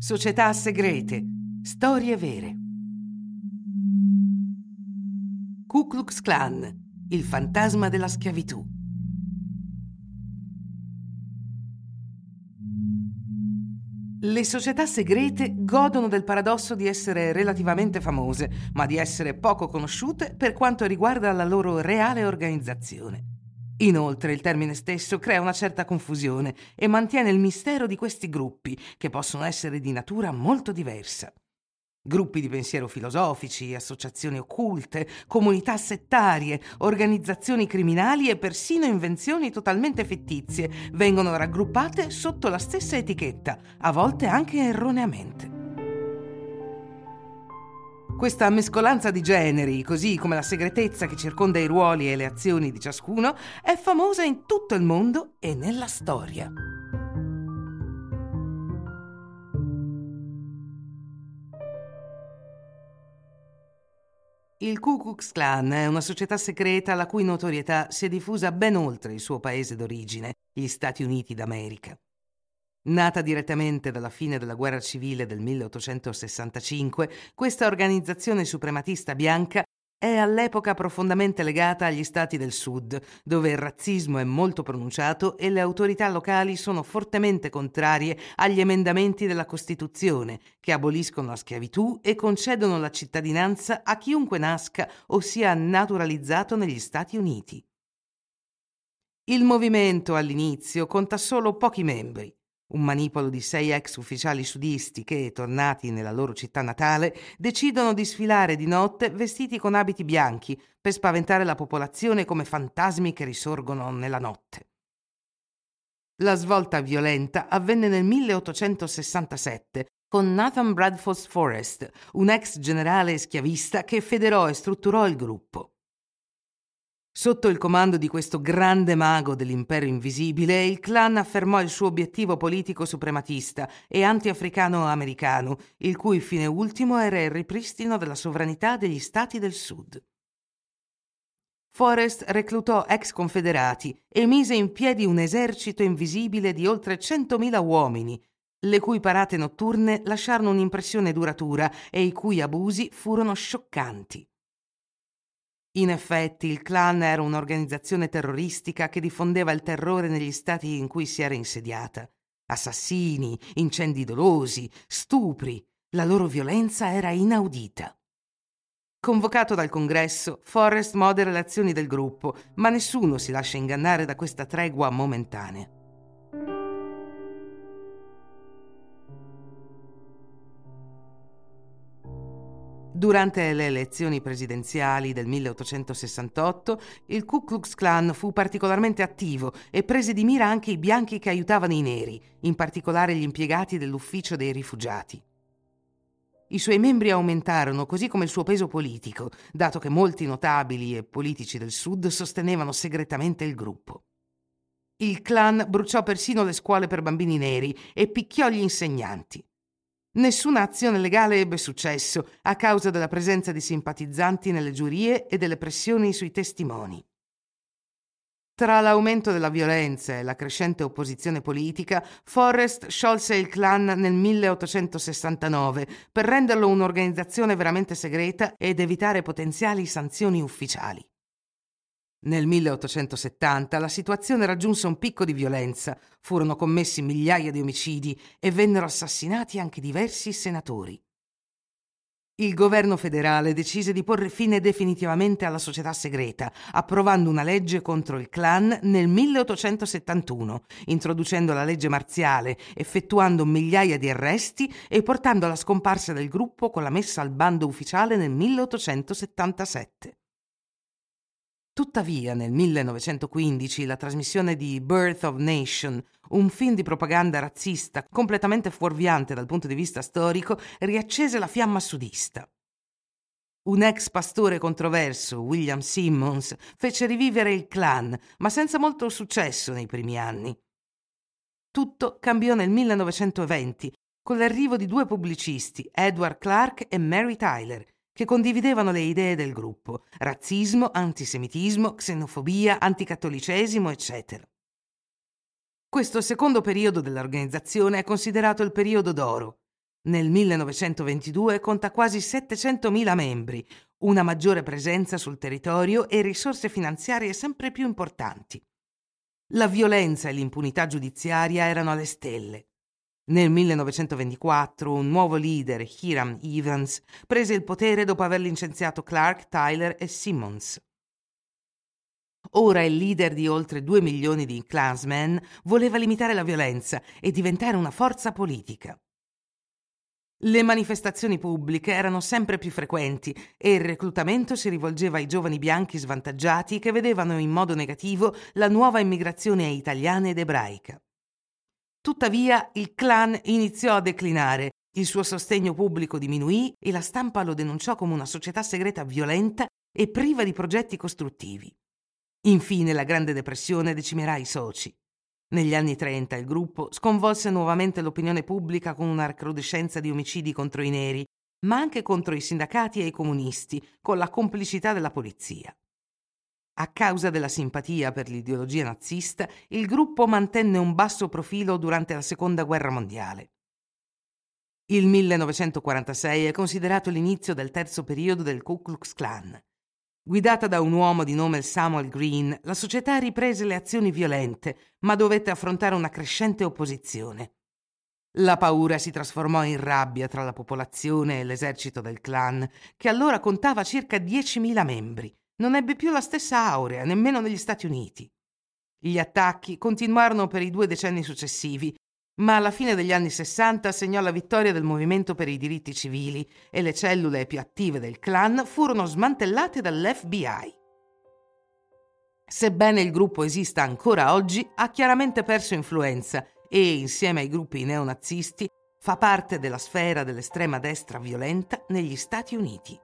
Società segrete. Storie vere. Ku Klux Klan. Il fantasma della schiavitù. Le società segrete godono del paradosso di essere relativamente famose, ma di essere poco conosciute per quanto riguarda la loro reale organizzazione. Inoltre il termine stesso crea una certa confusione e mantiene il mistero di questi gruppi, che possono essere di natura molto diversa. Gruppi di pensiero filosofici, associazioni occulte, comunità settarie, organizzazioni criminali e persino invenzioni totalmente fittizie vengono raggruppate sotto la stessa etichetta, a volte anche erroneamente. Questa mescolanza di generi, così come la segretezza che circonda i ruoli e le azioni di ciascuno, è famosa in tutto il mondo e nella storia. Il Ku Klux Klan è una società segreta la cui notorietà si è diffusa ben oltre il suo paese d'origine, gli Stati Uniti d'America. Nata direttamente dalla fine della guerra civile del 1865, questa organizzazione suprematista bianca è all'epoca profondamente legata agli stati del sud, dove il razzismo è molto pronunciato e le autorità locali sono fortemente contrarie agli emendamenti della Costituzione, che aboliscono la schiavitù e concedono la cittadinanza a chiunque nasca o sia naturalizzato negli Stati Uniti. Il movimento all'inizio conta solo pochi membri un manipolo di sei ex ufficiali sudisti che, tornati nella loro città natale, decidono di sfilare di notte vestiti con abiti bianchi per spaventare la popolazione come fantasmi che risorgono nella notte. La svolta violenta avvenne nel 1867 con Nathan Bradford Forrest, un ex generale schiavista che federò e strutturò il gruppo. Sotto il comando di questo grande mago dell'impero invisibile, il clan affermò il suo obiettivo politico suprematista e anti-africano-americano, il cui fine ultimo era il ripristino della sovranità degli stati del sud. Forrest reclutò ex confederati e mise in piedi un esercito invisibile di oltre 100.000 uomini, le cui parate notturne lasciarono un'impressione duratura e i cui abusi furono scioccanti. In effetti il clan era un'organizzazione terroristica che diffondeva il terrore negli stati in cui si era insediata. Assassini, incendi dolosi, stupri. La loro violenza era inaudita. Convocato dal congresso, Forrest modera le azioni del gruppo, ma nessuno si lascia ingannare da questa tregua momentanea. Durante le elezioni presidenziali del 1868, il Ku Klux Klan fu particolarmente attivo e prese di mira anche i bianchi che aiutavano i neri, in particolare gli impiegati dell'ufficio dei rifugiati. I suoi membri aumentarono, così come il suo peso politico, dato che molti notabili e politici del Sud sostenevano segretamente il gruppo. Il clan bruciò persino le scuole per bambini neri e picchiò gli insegnanti. Nessuna azione legale ebbe successo a causa della presenza di simpatizzanti nelle giurie e delle pressioni sui testimoni. Tra l'aumento della violenza e la crescente opposizione politica, Forrest sciolse il clan nel 1869 per renderlo un'organizzazione veramente segreta ed evitare potenziali sanzioni ufficiali. Nel 1870 la situazione raggiunse un picco di violenza, furono commessi migliaia di omicidi e vennero assassinati anche diversi senatori. Il governo federale decise di porre fine definitivamente alla società segreta, approvando una legge contro il clan nel 1871, introducendo la legge marziale, effettuando migliaia di arresti e portando alla scomparsa del gruppo con la messa al bando ufficiale nel 1877. Tuttavia, nel 1915, la trasmissione di Birth of Nation, un film di propaganda razzista completamente fuorviante dal punto di vista storico, riaccese la fiamma sudista. Un ex pastore controverso, William Simmons, fece rivivere il clan, ma senza molto successo nei primi anni. Tutto cambiò nel 1920 con l'arrivo di due pubblicisti, Edward Clark e Mary Tyler, che condividevano le idee del gruppo, razzismo, antisemitismo, xenofobia, anticattolicesimo, eccetera. Questo secondo periodo dell'organizzazione è considerato il periodo d'oro. Nel 1922 conta quasi 700.000 membri, una maggiore presenza sul territorio e risorse finanziarie sempre più importanti. La violenza e l'impunità giudiziaria erano alle stelle. Nel 1924 un nuovo leader, Hiram Evans, prese il potere dopo aver licenziato Clark, Tyler e Simmons. Ora il leader di oltre due milioni di Klansmen voleva limitare la violenza e diventare una forza politica. Le manifestazioni pubbliche erano sempre più frequenti e il reclutamento si rivolgeva ai giovani bianchi svantaggiati che vedevano in modo negativo la nuova immigrazione italiana ed ebraica. Tuttavia il clan iniziò a declinare, il suo sostegno pubblico diminuì e la stampa lo denunciò come una società segreta violenta e priva di progetti costruttivi. Infine la Grande Depressione decimerà i soci. Negli anni 30 il gruppo sconvolse nuovamente l'opinione pubblica con una recrudescenza di omicidi contro i neri, ma anche contro i sindacati e i comunisti, con la complicità della polizia. A causa della simpatia per l'ideologia nazista, il gruppo mantenne un basso profilo durante la Seconda Guerra Mondiale. Il 1946 è considerato l'inizio del terzo periodo del Ku Klux Klan. Guidata da un uomo di nome Samuel Green, la società riprese le azioni violente, ma dovette affrontare una crescente opposizione. La paura si trasformò in rabbia tra la popolazione e l'esercito del clan, che allora contava circa 10.000 membri. Non ebbe più la stessa aurea, nemmeno negli Stati Uniti. Gli attacchi continuarono per i due decenni successivi ma alla fine degli anni 60 segnò la vittoria del movimento per i diritti civili e le cellule più attive del clan furono smantellate dall'FBI. Sebbene il gruppo esista ancora oggi, ha chiaramente perso influenza e, insieme ai gruppi neonazisti, fa parte della sfera dell'estrema destra violenta negli Stati Uniti.